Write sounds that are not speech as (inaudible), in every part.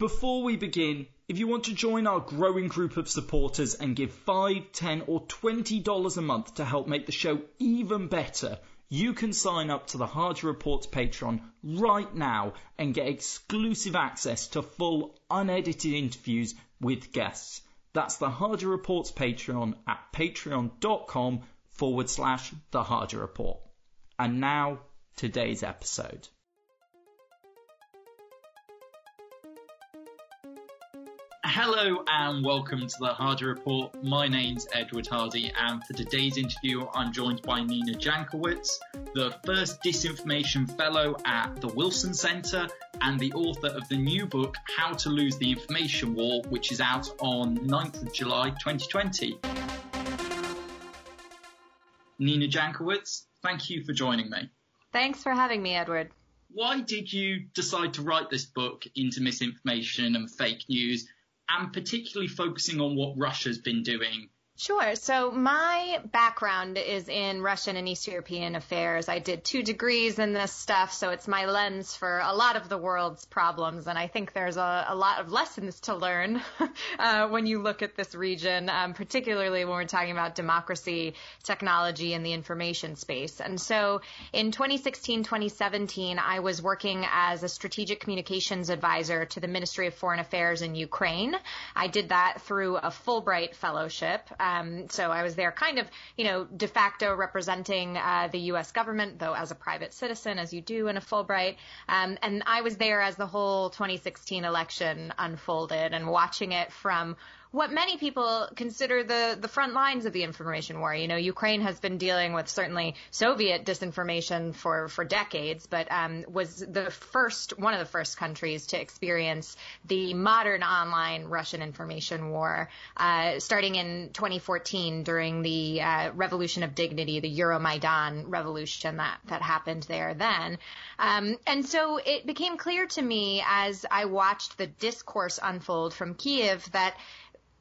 Before we begin, if you want to join our growing group of supporters and give 5, 10 or $20 a month to help make the show even better, you can sign up to the Hardy Reports Patreon right now and get exclusive access to full unedited interviews with guests. That's the Hardy Reports Patreon at patreon.com forward slash the Hardy Report. And now, today's episode. Hello and welcome to the Hardy Report. My name's Edward Hardy, and for today's interview, I'm joined by Nina Jankowicz, the first disinformation fellow at the Wilson Center and the author of the new book, How to Lose the Information War, which is out on 9th of July 2020. Nina Jankowicz, thank you for joining me. Thanks for having me, Edward. Why did you decide to write this book into misinformation and fake news? And particularly focusing on what Russia's been doing Sure. So my background is in Russian and East European affairs. I did two degrees in this stuff, so it's my lens for a lot of the world's problems. And I think there's a, a lot of lessons to learn (laughs) uh, when you look at this region, um, particularly when we're talking about democracy, technology, and the information space. And so in 2016, 2017, I was working as a strategic communications advisor to the Ministry of Foreign Affairs in Ukraine. I did that through a Fulbright fellowship. Um, so I was there kind of, you know, de facto representing uh, the U.S. government, though as a private citizen, as you do in a Fulbright. Um, and I was there as the whole 2016 election unfolded and watching it from what many people consider the, the front lines of the information war. You know, Ukraine has been dealing with certainly Soviet disinformation for, for decades, but um, was the first, one of the first countries to experience the modern online Russian information war, uh, starting in 2014 during the uh, Revolution of Dignity, the Euromaidan revolution that, that happened there then. Um, and so it became clear to me as I watched the discourse unfold from Kiev that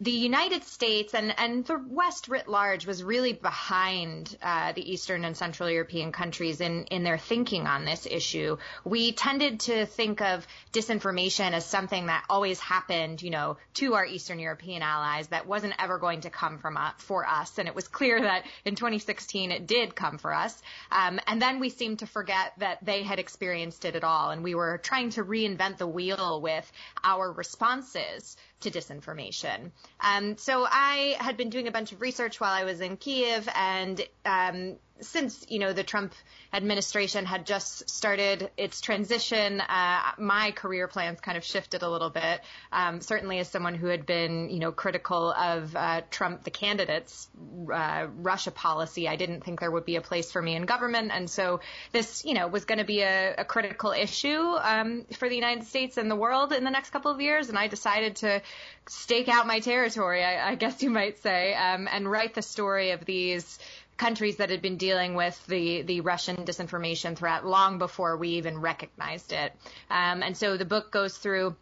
the United States and, and the West writ large was really behind uh, the Eastern and Central European countries in, in their thinking on this issue. We tended to think of disinformation as something that always happened, you know, to our Eastern European allies that wasn't ever going to come from uh, for us. And it was clear that in 2016 it did come for us. Um, and then we seemed to forget that they had experienced it at all. And we were trying to reinvent the wheel with our responses to disinformation. Um, so I had been doing a bunch of research while I was in Kiev, and um, since you know the Trump administration had just started its transition, uh, my career plans kind of shifted a little bit. Um, certainly, as someone who had been you know critical of uh, Trump, the candidate's uh, Russia policy, I didn't think there would be a place for me in government, and so this you know was going to be a, a, critical issue um, for the United States and the world in the next couple of years, and I decided to stake out my territory, I, I guess you might say, um, and write the story of these countries that had been dealing with the, the Russian disinformation threat long before we even recognized it. Um, and so the book goes through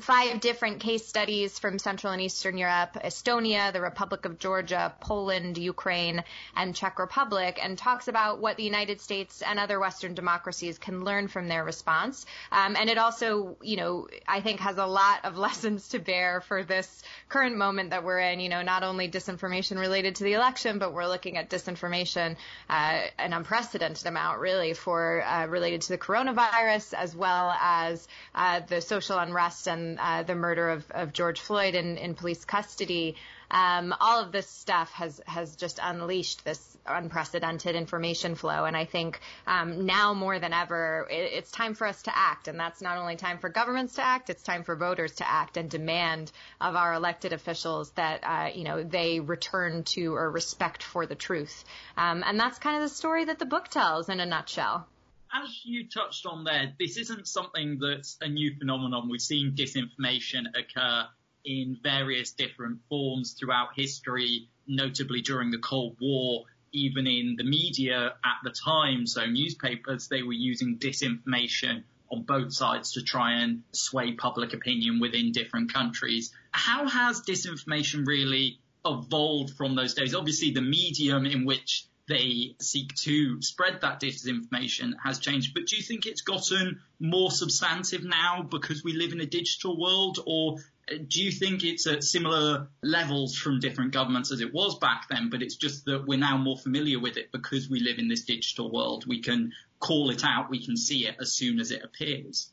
five different case studies from Central and Eastern Europe, Estonia, the Republic of Georgia, Poland, Ukraine, and Czech Republic, and talks about what the United States and other Western democracies can learn from their response. Um, and it also, you know, I think has a lot of (laughs) lessons to bear for this current moment that we're in. You know, not only disinformation related to the election, but we're looking at disinformation, uh, an unprecedented amount, really, for uh, related to the coronavirus as well as uh, the social unrest and uh, the murder of, of George Floyd in, in police custody, um, all of this stuff has has just unleashed this unprecedented information flow. And I think um, now more than ever, it, it's time for us to act. And that's not only time for governments to act; it's time for voters to act and demand of our elected officials that uh, you know they return to or respect for the truth. Um, and that's kind of the story that the book tells in a nutshell as you touched on there, this isn't something that's a new phenomenon. We've seen disinformation occur in various different forms throughout history, notably during the Cold War, even in the media at the time. So newspapers, they were using disinformation on both sides to try and sway public opinion within different countries. How has disinformation really evolved from those days? Obviously, the medium in which they seek to spread that disinformation has changed. But do you think it's gotten more substantive now because we live in a digital world or uh, do you think it's at similar levels from different governments as it was back then, but it's just that we're now more familiar with it because we live in this digital world? We can call it out, we can see it as soon as it appears.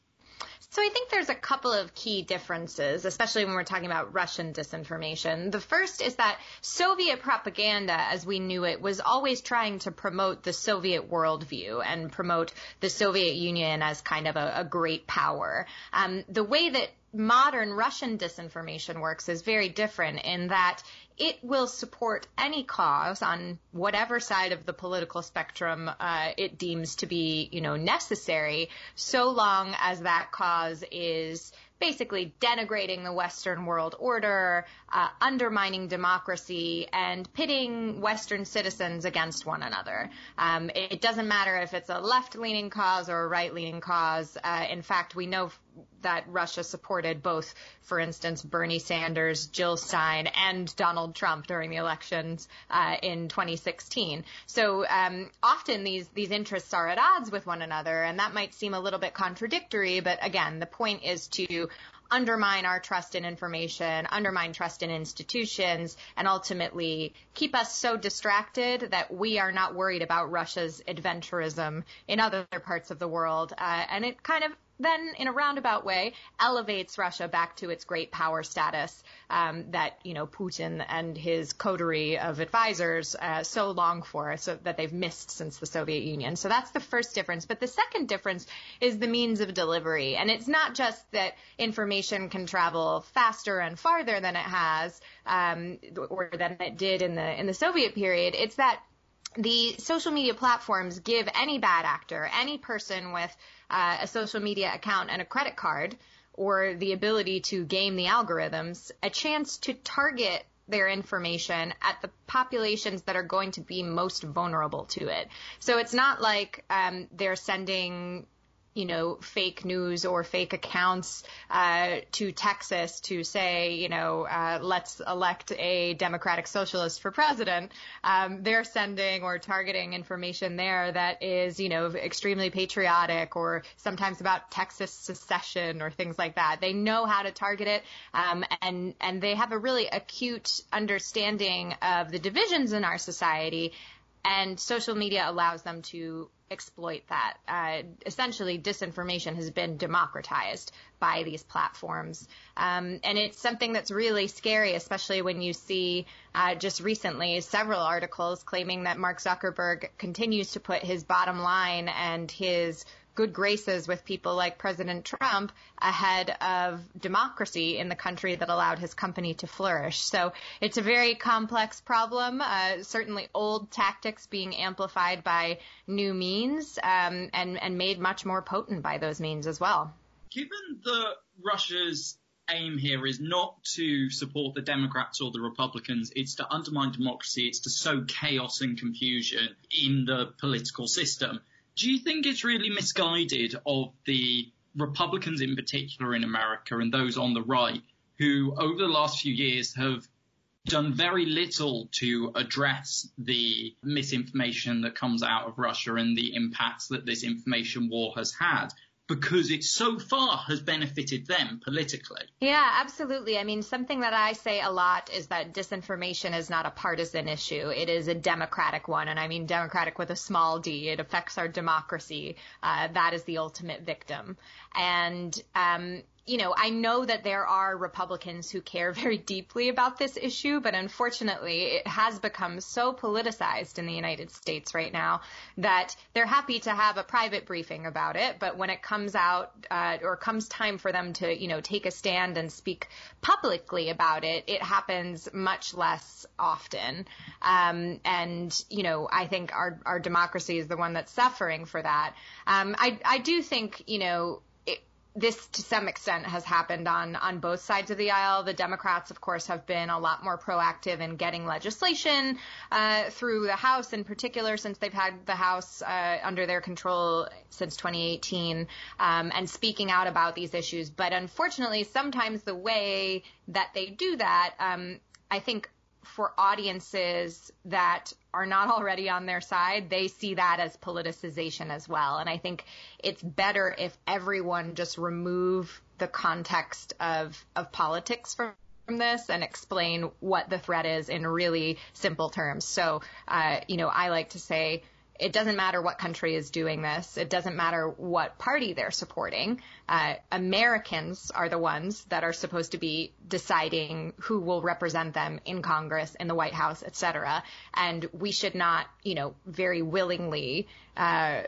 So I think there's a couple of key differences, especially when we're talking about Russian disinformation. The first is that Soviet propaganda, as we knew it, was always trying to promote the Soviet worldview and promote the Soviet Union as kind of a, a great power. Um, the way that modern Russian disinformation works is very different in that it will support any cause on whatever side of the political spectrum uh, it deems to be, you know, necessary, so long as that cause is basically denigrating the Western world order, uh, undermining democracy, and pitting Western citizens against one another. Um, it doesn't matter if it's a left-leaning cause or a right-leaning cause. Uh, in fact, we know that Russia supported both, for instance, Bernie Sanders, Jill Stein, and Donald Trump during the elections uh, in 2016. So um, often these these interests are at odds with one another, and that might seem a little bit contradictory. But again, the point is to undermine our trust in information, undermine trust in institutions, and ultimately keep us so distracted that we are not worried about Russia's adventurism in other parts of the world. Uh, and it kind of then, in a roundabout way, elevates Russia back to its great power status um, that you know Putin and his coterie of advisors uh, so long for, so that they've missed since the Soviet Union. So that's the first difference. But the second difference is the means of delivery, and it's not just that information can travel faster and farther than it has, um, or than it did in the in the Soviet period. It's that the social media platforms give any bad actor, any person with uh, a social media account and a credit card, or the ability to game the algorithms, a chance to target their information at the populations that are going to be most vulnerable to it. So it's not like um, they're sending you know, fake news or fake accounts uh, to Texas to say, you know, uh, let's elect a Democratic Socialist for president. Um, they're sending or targeting information there that is, you know, extremely patriotic or sometimes about Texas secession or things like that. They know how to target it, um, and and they have a really acute understanding of the divisions in our society and social media allows them to exploit that. Uh, essentially, disinformation has been democratized by these platforms. Um, and it's something that's really scary, especially when you see uh, just recently several articles claiming that Mark Zuckerberg continues to put his bottom line and his good graces with people like President Trump ahead of democracy in the country that allowed his company to flourish. So it's a very complex problem, uh, certainly old tactics being amplified by new means um, and, and made much more potent by those means as well. Given that Russia's aim here is not to support the Democrats or the Republicans. It's to undermine democracy. It's to sow chaos and confusion in the political system. Do you think it's really misguided of the Republicans in particular in America and those on the right who over the last few years have done very little to address the misinformation that comes out of Russia and the impacts that this information war has had because it so far has benefited them politically. Yeah, absolutely. I mean, something that I say a lot is that disinformation is not a partisan issue. It is a democratic one. And I mean democratic with a small d. It affects our democracy. Uh, that is the ultimate victim. And, um, you know, I know that there are Republicans who care (laughs) very deeply about this issue, but unfortunately it has become so politicized in the United States right now that they're happy to have a private briefing about it, but when it comes out uh, or comes time for them to, you know, take a stand and speak publicly about it, it happens much less often. Um, and, you know, I think our, our democracy is the one that's suffering for that. Um, I, I do think, you know, this to some extent has happened on on both sides of the aisle. The Democrats, of course, have been a lot more proactive in getting legislation uh, through the House, in particular, since they've had the House uh, under their control since 2018, um, and speaking out about these issues. But unfortunately, sometimes the way that they do that, um, I think, for audiences that are not already on their side, they see that as politicization as well. And I think it's better if everyone just remove the context of, of politics from from this and explain what the threat is in really simple terms. So, uh, you know, I like to say it doesn't matter what country is doing this. It doesn't matter what party they're supporting. Uh, Americans are the ones that are supposed to be deciding who will represent them in Congress, in the White House, et cetera. And we should not, you know, very willingly, uh,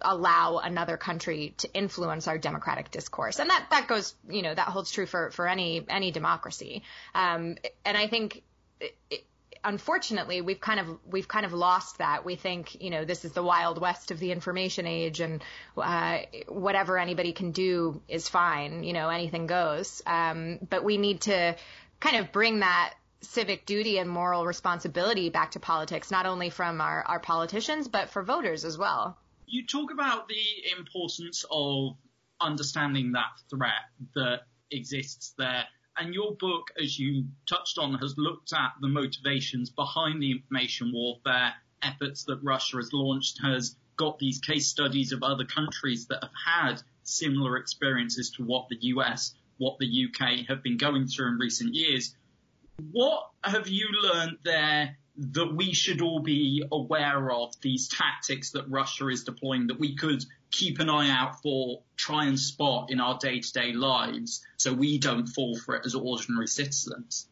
allow another country to influence our democratic discourse. And that, that goes, you know, that holds true for, for any, any democracy. Um, and I think it, unfortunately we've kind of we've kind of lost that. We think you know this is the wild west of the information age and uh, whatever anybody can do is fine you know anything goes. Um, but we need to kind of bring that civic duty and moral responsibility back to politics not only from our, our politicians but for voters as well. You talk about the importance of understanding that threat that exists there. And your book, as you touched on, has looked at the motivations behind the information warfare efforts that Russia has launched, has got these case studies of other countries that have had similar experiences to what the US, what the UK have been going through in recent years. What have you learned there that we should all be aware of these tactics that Russia is deploying that we could keep an eye out for, try and spot in our day to day lives so we don't fall for it as ordinary citizens?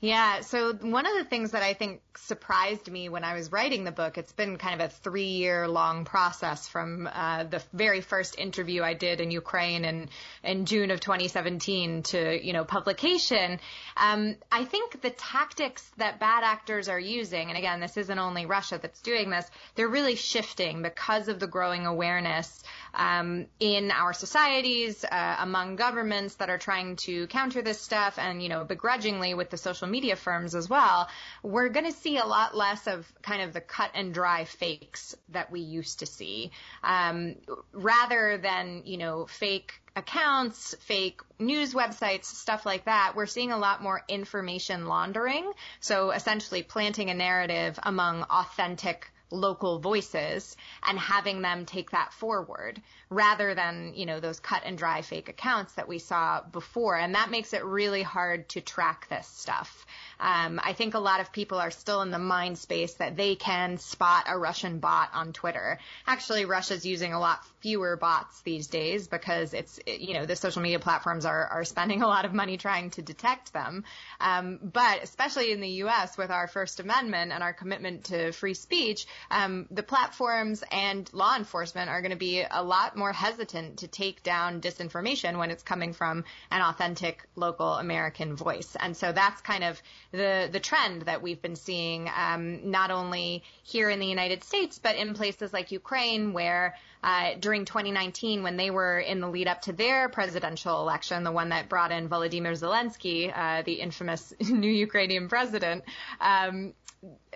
Yeah. So one of the things that I think surprised me when I was writing the book, it's been kind of a three year long process from uh, the very first interview I did in Ukraine in, in June of 2017 to, you know, publication. Um, I think the tactics that bad actors are using, and again, this isn't only Russia that's doing this, they're really shifting because of the growing awareness um, in our societies, uh, among governments that are trying to counter this stuff, and you know, begrudgingly with the social media firms as well, we're going to see a lot less of kind of the cut and dry fakes that we used to see, um, rather than you know fake accounts, fake news websites, stuff like that, we're seeing a lot more information laundering. So essentially planting a narrative among authentic local voices and having them take that forward rather than, you know, those cut and dry fake accounts that we saw before. And that makes it really hard to track this stuff. Um, I think a lot of people are still in the mind space that they can spot a Russian bot on Twitter. Actually, Russia's using a lot fewer bots these days because it's, you know, the social media platforms are, are spending a lot of money trying to detect them. Um, but especially in the U.S. with our First Amendment and our commitment to free speech, um, the platforms and law enforcement are going to be a lot more hesitant to take down disinformation when it's coming from an authentic local American voice. And so that's kind of the the trend that we've been seeing, um, not only here in the United States, but in places like Ukraine, where uh, during 2019, when they were in the lead up to their presidential election, the one that brought in Volodymyr Zelensky, uh, the infamous (laughs) new Ukrainian president, um,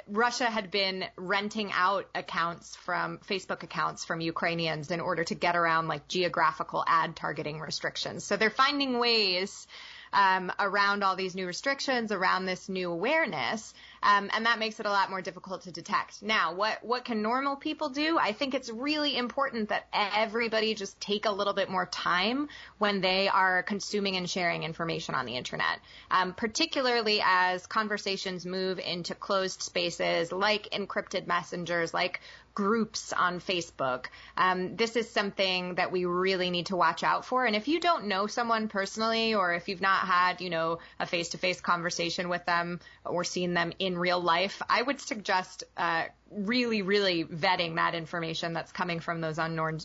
Russia had been renting out accounts from Facebook accounts from Ukrainians in order to get around like geographical ad targeting restrictions. So they're finding ways um, around all these new restrictions, around this new awareness, um, and that makes it a lot more difficult to detect. Now, what what can normal people do? I think it's really important that everybody just take a little bit more time when they are consuming and sharing information on the internet, um, particularly as conversations move into closed spaces like encrypted messengers, like groups on Facebook. Um, this is something that we really need to watch out for. And if you don't know someone personally, or if you've not had, you know, a face-to-face conversation with them or seen them in real life, I would suggest uh, really, really vetting that information that's coming from those unknown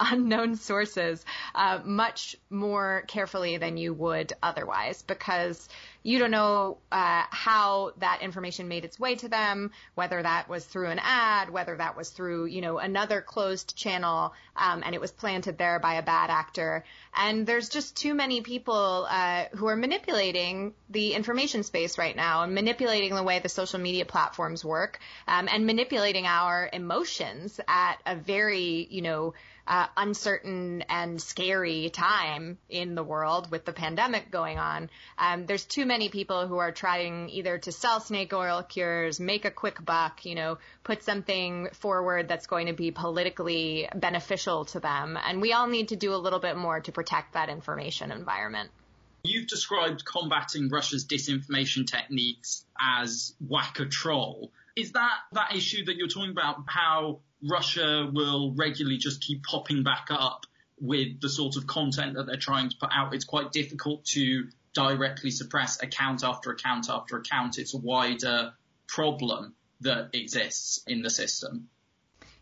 unknown sources uh, much more carefully than you would otherwise, because you don't know uh, how that information made its way to them, whether that was through an ad, whether that was through you know another closed channel, um, and it was planted there by a bad actor. And there's just too many people uh, who are manipulating the information space right now and manipulating the way the social media platforms work um, and manipulating our emotions at a very, you know, uh, uncertain and scary time in the world with the pandemic going on. Um, there's too many people who are trying either to sell snake oil cures, make a quick buck, you know, put something forward that's going to be politically beneficial to them. And we all need to do a little bit more to protect that information environment. You've described combating Russia's disinformation techniques as whack a troll. Is that that issue that you're talking about? How Russia will regularly just keep popping back up with the sort of content that they're trying to put out. It's quite difficult to directly suppress account after account after account. It's a wider problem that exists in the system.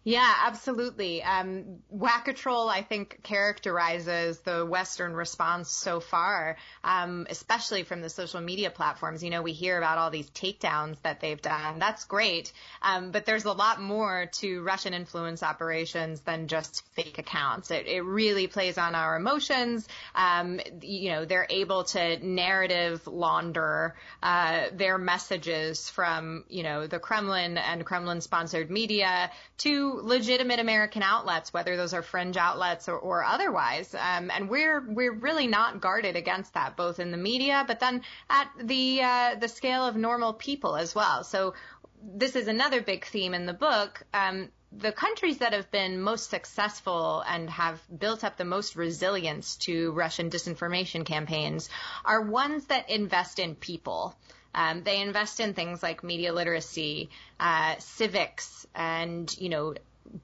Yeah, absolutely. Um, Whack-A-Troll, I think, characterizes the Western response so far, um, especially from the social media platforms. You know, we hear about all these takedowns that they've done. That's great. Um, but there's a lot more to Russian influence operations than just fake accounts. It, it really plays on our emotions. Um, you know, they're able to narrative launder uh, their messages from, you know, the Kremlin and Kremlin sponsored media to legitimate American outlets, whether those are fringe outlets or, or otherwise. Um, and we're we're really not guarded against that, both in the media, but then at the uh, the scale of normal people as well. So this is another big theme in the book. Um, the countries that have been most successful and have built up the most resilience to Russian disinformation campaigns are ones that invest in people. Um, they invest in things like media literacy, uh, civics, and you know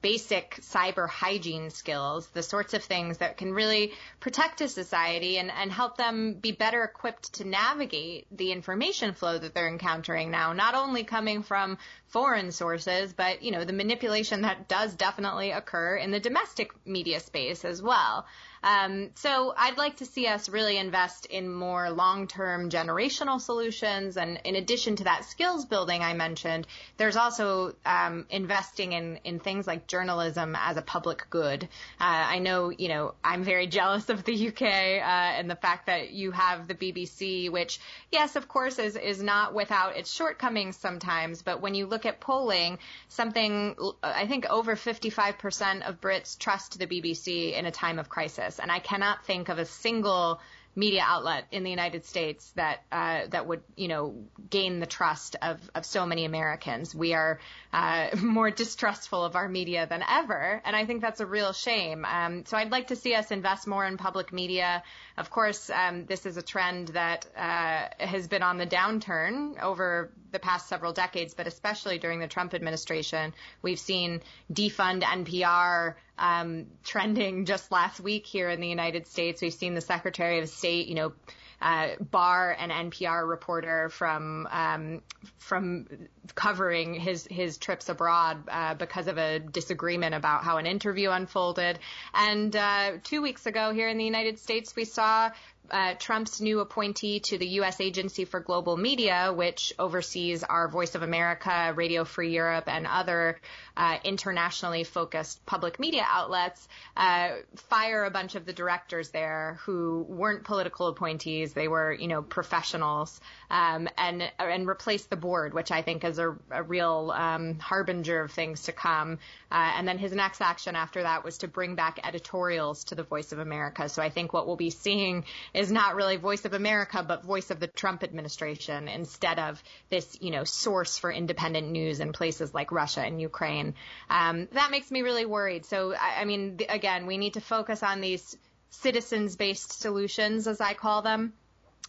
basic cyber hygiene skills, the sorts of things that can really protect a society and, and help them be better equipped to navigate the information flow that they're encountering now, not only coming from foreign sources, but you know the manipulation that does definitely occur in the domestic media space as well. Um, so I'd like to see us really invest in more long-term generational solutions. And in addition to that skills building I mentioned, there's also um, investing in, in things like journalism as a public good. Uh, I know, you know, I'm very jealous of the UK uh, and the fact that you have the BBC, which, yes, of course, is, is not without its shortcomings sometimes. But when you look at polling, something, I think over 55% of Brits trust the BBC in a time of crisis and I cannot think of a single media outlet in the United States that uh, that would you know gain the trust of of so many Americans. We are uh, (laughs) more distrustful of our media than ever, and I think that's a real shame. Um, so I'd like to see us invest more in public media. Of course, um, this is a trend that uh, has been on the downturn over the past several decades, but especially during the Trump administration, we've seen defund NPR um, trending just last week here in the United States. We've seen the Secretary of State, you know, uh, bar an NPR reporter from um, from covering his his trips abroad uh, because of a disagreement about how an interview unfolded. And uh, two weeks ago, here in the United States, we saw uh, Trump's new appointee to the U.S. Agency for Global Media, which oversees our Voice of America, Radio Free Europe, and other uh, internationally focused public media outlets, uh, fire a bunch of the directors there who weren't political appointees; they were, you know, professionals, um, and and replace the board, which I think is a, a real um, harbinger of things to come. Uh, and then his next action after that was to bring back editorials to the Voice of America. So I think what we'll be seeing is not really Voice of America, but Voice of the Trump administration instead of this, you know, source for independent news in places like Russia and Ukraine. Um, that makes me really worried. So, I, I mean, th- again, we need to focus on these citizens based solutions, as I call them.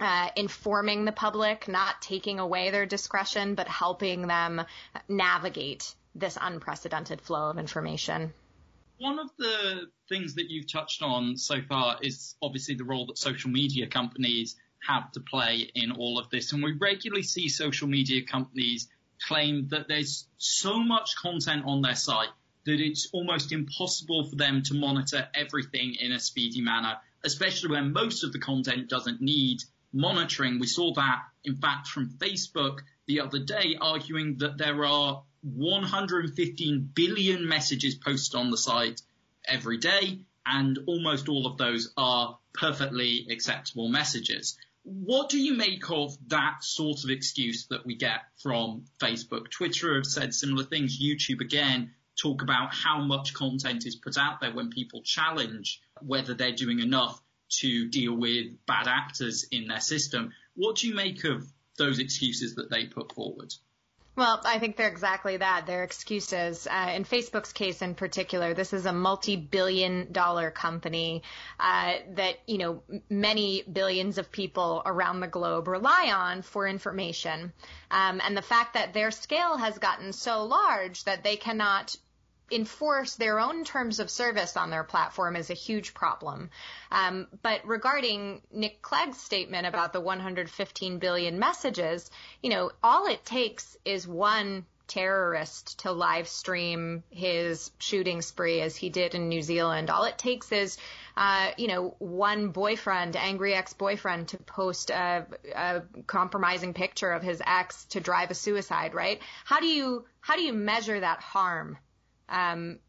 Uh, informing the public, not taking away their discretion, but helping them navigate this unprecedented flow of information. One of the things that you've touched on so far is obviously the role that social media companies have to play in all of this. And we regularly see social media companies claim that there's so much content on their site that it's almost impossible for them to monitor everything in a speedy manner, especially when most of the content doesn't need monitoring. We saw that, in fact, from Facebook the other day, arguing that there are 115 billion messages posted on the site every day, and almost all of those are perfectly acceptable messages. What do you make of that sort of excuse that we get from Facebook? Twitter have said similar things, YouTube again, talk about how much content is put out there when people challenge whether they're doing enough to deal with bad actors in their system. What do you make of those excuses that they put forward? Well, I think they're exactly that. They're excuses. Uh, in Facebook's case in particular, this is a multi-billion dollar company uh, that, you know, many billions of people around the globe rely on for information. Um, and the fact that their scale has gotten so large that they cannot enforce their own terms of service on their platform is a huge problem. Um, but regarding Nick Clegg's statement about the 115 billion messages, you know, all it takes is one terrorist to live stream his shooting spree as he did in New Zealand. All it takes is, uh, you know, one boyfriend, angry ex-boyfriend, to post a, a compromising picture of his ex to drive a suicide. Right? How do you how do you measure that harm? Um,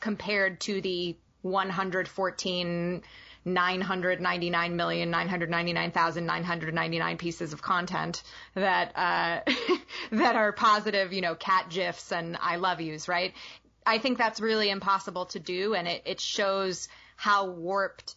compared to the 114 999,999,999 pieces of content that uh, (laughs) that are positive, you know, cat gifs and I love yous, right? I think that's really impossible to do, and it, it shows how warped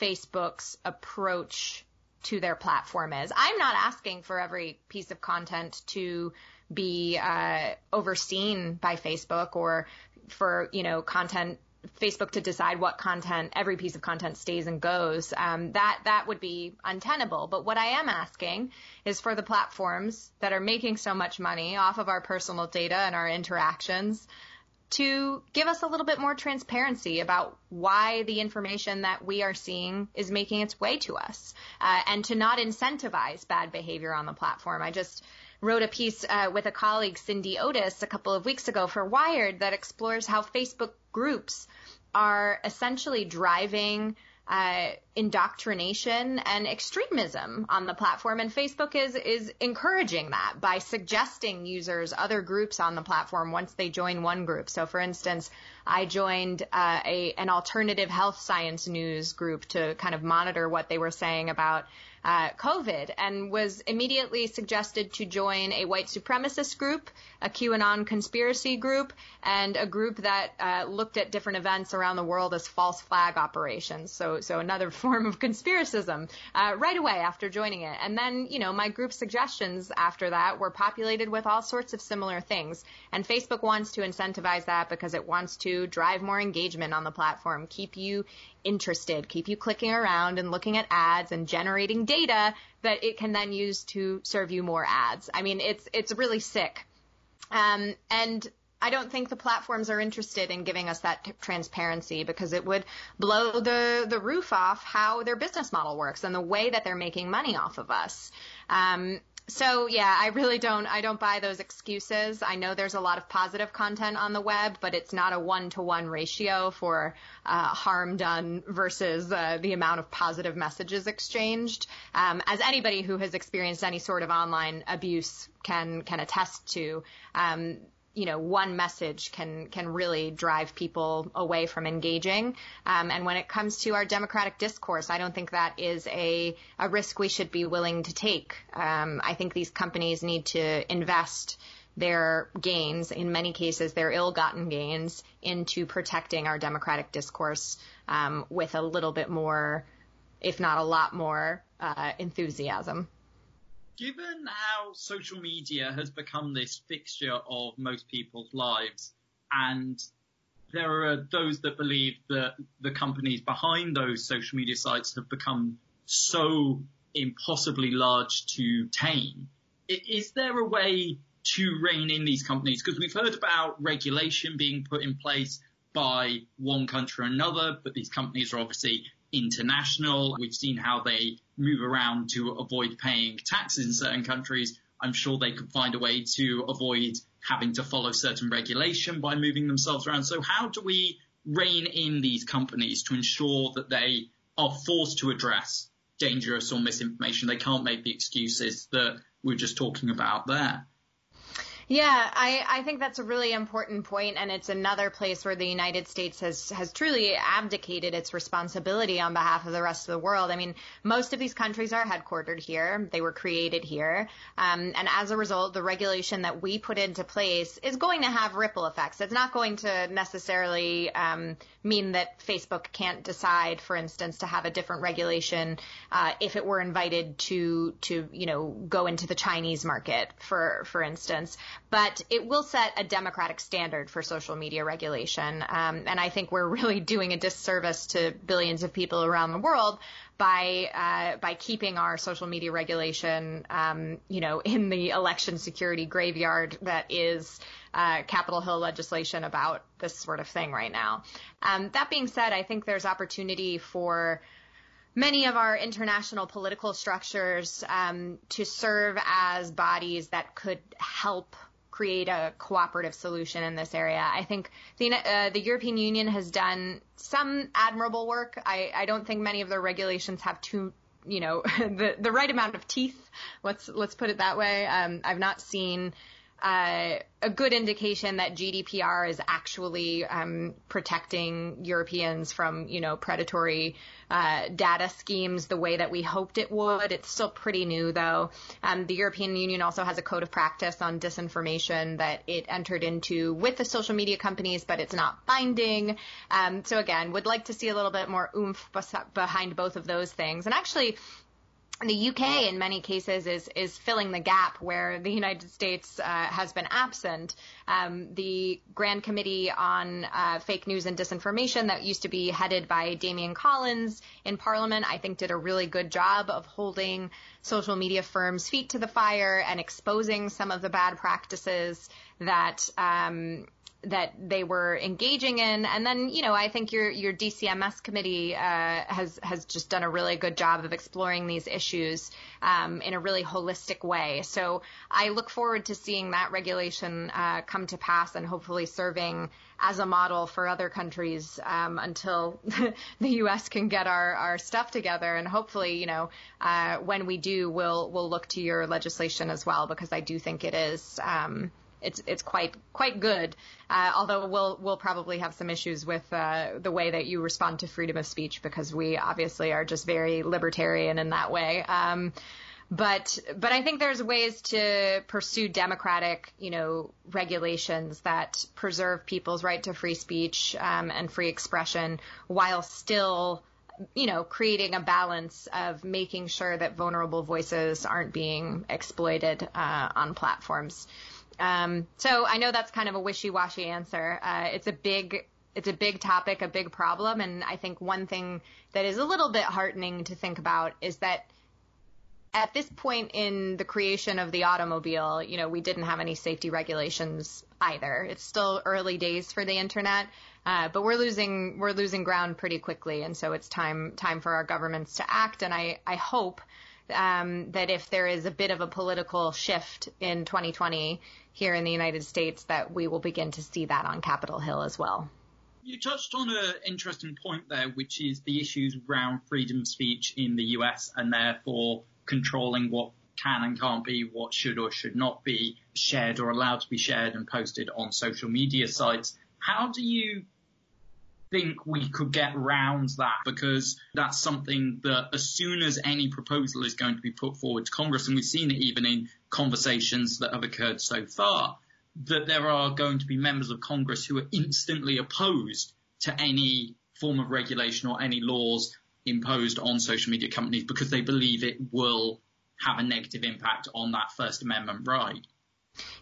Facebook's approach to their platform is. I'm not asking for every piece of content to be uh, overseen by Facebook or for you know content Facebook to decide what content, every piece of content stays and goes, um, that that would be untenable. But what I am asking is for the platforms that are making so much money off of our personal data and our interactions to give us a little bit more transparency about why the information that we are seeing is making its way to us, uh, and to not incentivize bad behavior on the platform. I just wrote a piece uh, with a colleague, Cindy Otis, a couple of weeks ago for Wired that explores how Facebook groups are essentially driving uh, indoctrination and extremism on the platform, and Facebook is is encouraging that by suggesting users other groups on the platform once they join one group. So, for instance, I joined uh, a an alternative health science news group to kind of monitor what they were saying about uh, COVID and was immediately suggested to join a white supremacist group, a QAnon conspiracy group, and a group that uh, looked at different events around the world as false flag operations. So, so another (laughs) form of conspiracism uh, right away after joining it. And then, you know, my group suggestions after that were populated with all sorts of similar things. And Facebook wants to incentivize that because it wants to drive more engagement on the platform, keep you interested, keep you clicking around and looking at ads and generating data that it can then use to serve you more ads. I mean, it's it's really sick. Um, and I don't think the platforms are interested in giving us that t- transparency because it would blow the the roof off how their business model works and the way that they're making money off of us. Um, so yeah, I really don't I don't buy those excuses. I know there's a lot of positive content on the web, but it's not a one to one ratio for uh, harm done versus uh, the amount of positive messages exchanged. Um, as anybody who has experienced any sort of online abuse can can attest to, um, you know, one message can can really drive people away from engaging. Um, and when it comes to our democratic discourse, I don't think that is a a risk we should be willing to take. Um, I think these companies need to invest their gains, in many cases their ill-gotten gains, into protecting our democratic discourse um, with a little bit more, if not a lot more, uh, enthusiasm given how social media has become this fixture of most people's lives, and there are those that believe that the companies behind those social media sites have become so impossibly large to tame, is there a way to rein in these companies? Because we've heard about regulation being put in place by one country or another, but these companies are obviously international. We've seen how they move around to avoid paying taxes in certain countries. I'm sure they could find a way to avoid having to follow certain regulation by moving themselves around. So how do we rein in these companies to ensure that they are forced to address dangerous or misinformation? They can't make the excuses that we're just talking about there. Yeah, I, I think that's a really important point, and it's another place where the United States has has truly abdicated its responsibility on behalf of the rest of the world. I mean, most of these countries are headquartered here; they were created here, um, and as a result, the regulation that we put into place is going to have ripple effects. It's not going to necessarily um, mean that Facebook can't decide, for instance, to have a different regulation uh, if it were invited to to you know go into the Chinese market, for for instance but it will set a democratic standard for social media regulation. Um, and I think we're really (laughs) doing a disservice to billions of people around the world by uh, by keeping our social media regulation, um, you know, in the election security graveyard that is uh, Capitol Hill legislation about this sort of thing right now. Um, that being said, I think there's opportunity for many of our international political structures um, to serve as bodies that could help create a cooperative solution in this area. I think the, uh, the European Union has done some admirable work. I, I don't think many of their regulations have too you know (laughs) the the right amount of teeth. Let's let's put it that way. Um, I've not seen uh, a good indication that GDPR is actually um, protecting Europeans from, you know, predatory uh, data schemes the way that we hoped it would. It's still pretty new, though. Um, the European Union also has a code of practice on disinformation that it entered into with the social media companies, but it's not binding. Um, so again, would like to see a little bit more oomph behind both of those things. And actually, the UK in many cases is is filling the gap where the United States uh, has been absent. Um, the Grand Committee on uh, Fake News and Disinformation that used to be headed by Damian Collins in Parliament, I think, did a really good job of holding social media firms' feet to the fire and exposing some of the bad practices that um, that they were engaging in. And then, you know, I think your your DCMS committee uh, has has just done a really good job of exploring these issues um, in a really holistic way. So I look forward to seeing that regulation uh, come to pass and hopefully serving as a model for other countries um, until (laughs) the U.S. can get our, our stuff together. And hopefully, you know, uh, when we do, we'll we'll look to your legislation as well because I do think it is. Um, it's it's quite quite good. Uh, although we'll we'll probably have some issues with uh, the way that you respond to freedom of speech because we obviously are just very libertarian in that way. Um, but but I think there's ways to pursue democratic, you know, regulations that preserve people's right to free speech um, and free expression while still you know, creating a balance of making sure that vulnerable voices aren't being exploited uh, on platforms. Um, so I know that's kind of a wishy-washy answer. Uh, it's a big it's a big topic, a big problem, and I think one thing that is a little bit heartening to think about is that at this point in the creation of the automobile, you know, we didn't have any safety regulations either. It's still early days for the internet, uh, but we're losing we're losing ground pretty quickly, and so it's time time for our governments to act. And I I hope um, that if there is a bit of a political shift in 2020 here in the United States, that we will begin to see that on Capitol Hill as well. You touched on an interesting point there, which is the issues around freedom of speech in the US and therefore controlling what can and can't be, what should or should not be shared or allowed to be shared and posted on social media sites. How do you think we could get around that because that's something that as soon as any proposal is going to be put forward to Congress, and we've seen it even in conversations that have occurred so far, that there are going to be members of Congress who are instantly opposed to any form of regulation or any laws imposed on social media companies because they believe it will have a negative impact on that First Amendment right.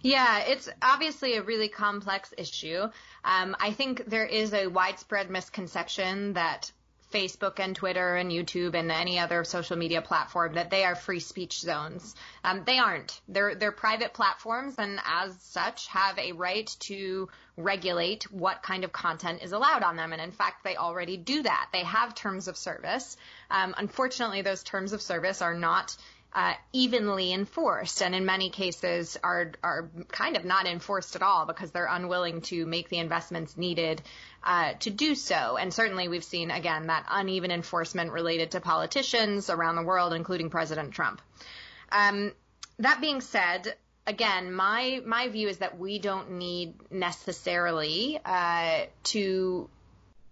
Yeah, it's obviously a really complex issue. Um, I think there is a widespread misconception that Facebook and Twitter and YouTube and any other social media platform that they are free speech zones. Um, they aren't. They're they're private platforms and as such have a right to regulate what kind of content is allowed on them. And in fact, they already do that. They have terms of service. Um, unfortunately, those terms of service are not uh, evenly enforced, and in many cases are are kind of not enforced at all because they're unwilling to make the investments needed uh, to do so. And certainly, we've seen again that uneven enforcement related to politicians around the world, including President Trump. Um, that being said, again, my my view is that we don't need necessarily uh, to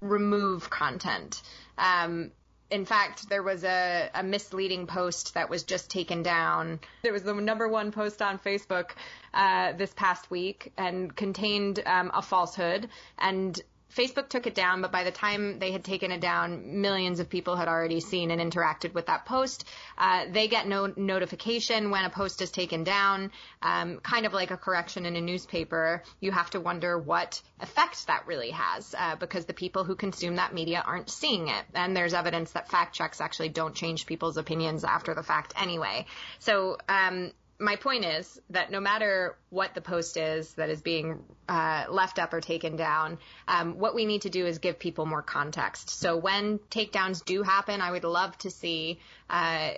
remove content. Um, in fact, there was a, a, misleading post that was just taken down. It was the number one post on Facebook uh, this past week and contained um, a falsehood. And Facebook took it down, but by the time they had taken it down, millions of people had already seen and interacted with that post. Uh, they get no notification when a post is taken down, um, kind of like a correction in a newspaper. You have to wonder what effect that really has, uh, because the people who consume that media aren't seeing it. And there's evidence that fact checks actually don't change people's opinions after the fact anyway. So um, my point is that no matter what the post is that is being uh, left up or taken down, um, what we need to do is give people more context. So when takedowns do happen, I would love to see uh,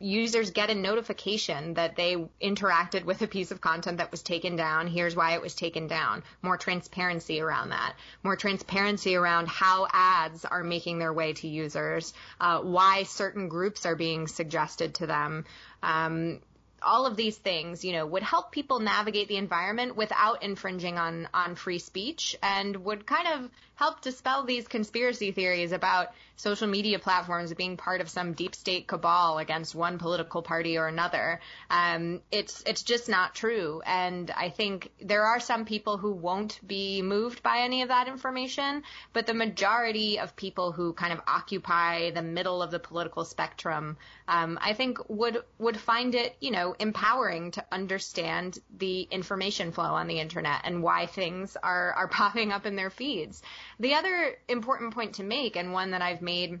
users get a notification that they interacted with a piece of content that was taken down. Here's why it was taken down. More transparency around that. More transparency around how ads are making their way to users, uh, why certain groups are being suggested to them. Um, all of these things, you know, would help people navigate the environment without infringing on on free speech and would kind of help dispel these conspiracy theories about social media platforms being part of some deep state cabal against one political party or another. Um, it's it's just not true, and I think there are some people who won't be moved by any of that information, but the majority of people who kind of occupy the middle of the political spectrum, um, I think would would find it, you know, empowering to understand the information flow on the internet and why things are are (laughs) popping up in their feeds. The other important point to make, and one that I've made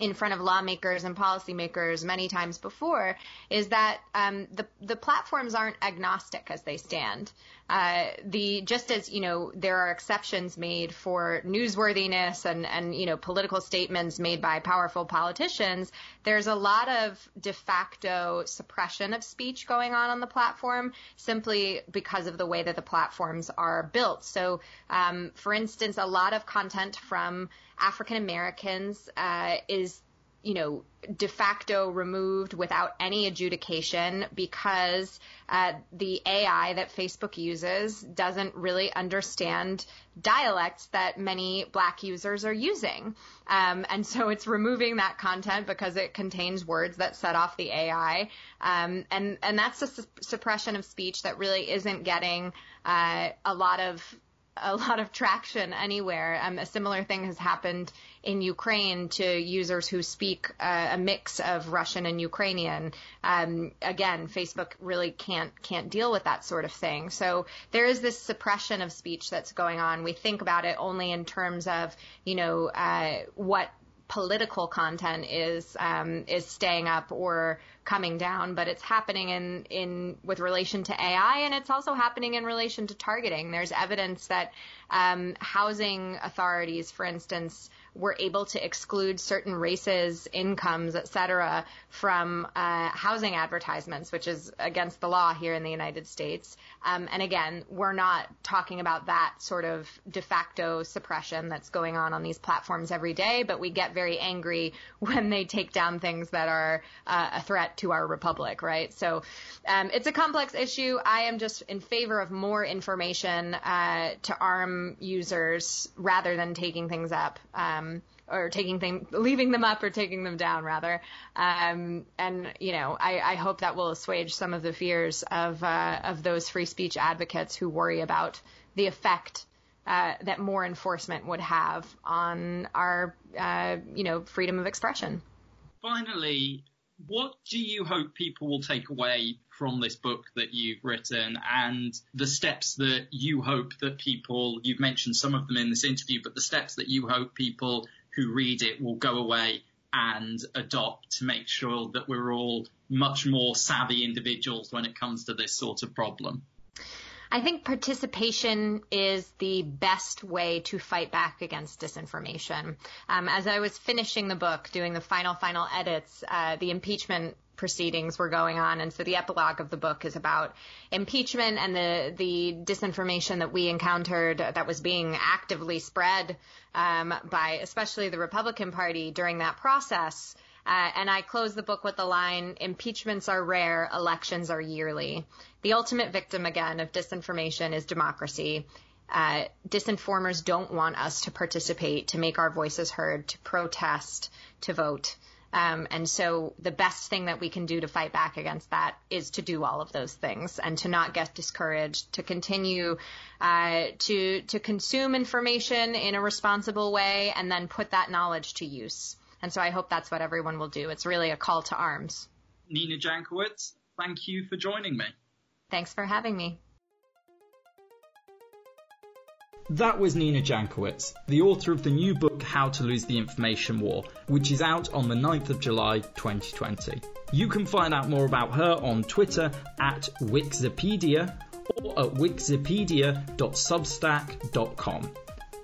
in front of lawmakers and policymakers many times before is that um, the the platforms aren't agnostic as they stand. Uh, the just as you know there are exceptions made for newsworthiness and and you know political statements made by powerful politicians. There's a lot of de facto suppression of speech going on on the platform simply because of the way that the platforms are built. So, um, for instance, a lot of content from African Americans uh, is you know, de facto removed without any adjudication because uh, the AI that Facebook uses doesn't really understand dialects that many black users are using. Um, and so it's removing that content because it contains words that set off the AI. Um, and, and that's a su- suppression of speech that really isn't getting uh, a lot of a lot of traction anywhere. Um, a similar thing has happened in Ukraine to users who speak uh, a mix of Russian and Ukrainian. Um, again, Facebook really can't can't deal with that sort of thing. So there is this suppression of speech that's going on. We think about it only in terms of you know uh, what political content is um, is staying up or coming down, but it's happening in in with relation to AI, and it's also happening in relation to targeting. There's evidence that um, housing authorities, for instance, were able to exclude certain races, incomes, et cetera, from uh, housing advertisements, which is against the law here in the United States. Um, and again, we're not talking about that sort of de facto suppression that's going on on these platforms every day, but we get very angry (laughs) when they take down things that are uh, a threat to our republic, right? So um, it's a complex issue. I am just in favor of more information uh, to arm users rather than taking things up. Um, or taking things, leaving them up or taking them down rather. Um, and you know, I, I, hope that will assuage some of the fears of uh, of those free speech advocates who worry about the effect uh, that more enforcement would have on our uh, you know freedom of expression. Finally, what do you hope people will take away from this book that you've written and the steps that you hope that people, you've mentioned some of them in this interview, but the steps that you hope people who read it will go away and adopt to make sure that we're all much more savvy individuals when it comes to this sort of problem? I think participation is the best way to fight back against disinformation. Um, as I was finishing the book, doing the final, final edits, uh, the impeachment proceedings were going on. And so the epilogue of the book is about impeachment and the, the disinformation that we encountered that was being actively spread um, by especially the Republican Party during that process. Uh, and I close the book with the line impeachments are rare, elections are yearly. The ultimate victim, again, of disinformation is democracy. Uh, disinformers don't want us to participate, to make our voices heard, to protest, to vote. Um, and so the best thing that we can do to fight back against that is to do all of those things and to not get discouraged, to continue uh, to to consume information in a responsible way, and then put that knowledge to use. And so I hope that's what everyone will do. It's really a call to arms. Nina Jankowicz, thank you for joining me. Thanks for having me. That was Nina Jankowicz, the author of the new book How to Lose the Information War, which is out on the 9th of July 2020. You can find out more about her on Twitter at Wiczipedia or at wiczipedia.substack.com.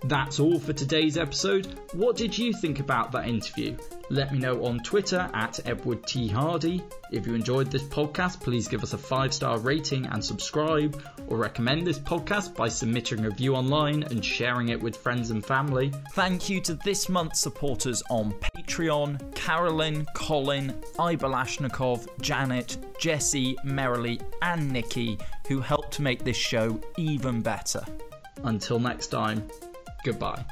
That's all for today's episode. What did you think about that interview? Let me know on Twitter at Edward T. Hardy. If you enjoyed this podcast, please give us a five star rating and subscribe, or recommend this podcast by submitting a review online and sharing it with friends and family. Thank you to this month's supporters on Patreon Carolyn, Colin, Ibalashnikov, Janet, Jesse, Merrily, and Nikki, who helped make this show even better. Until next time, goodbye.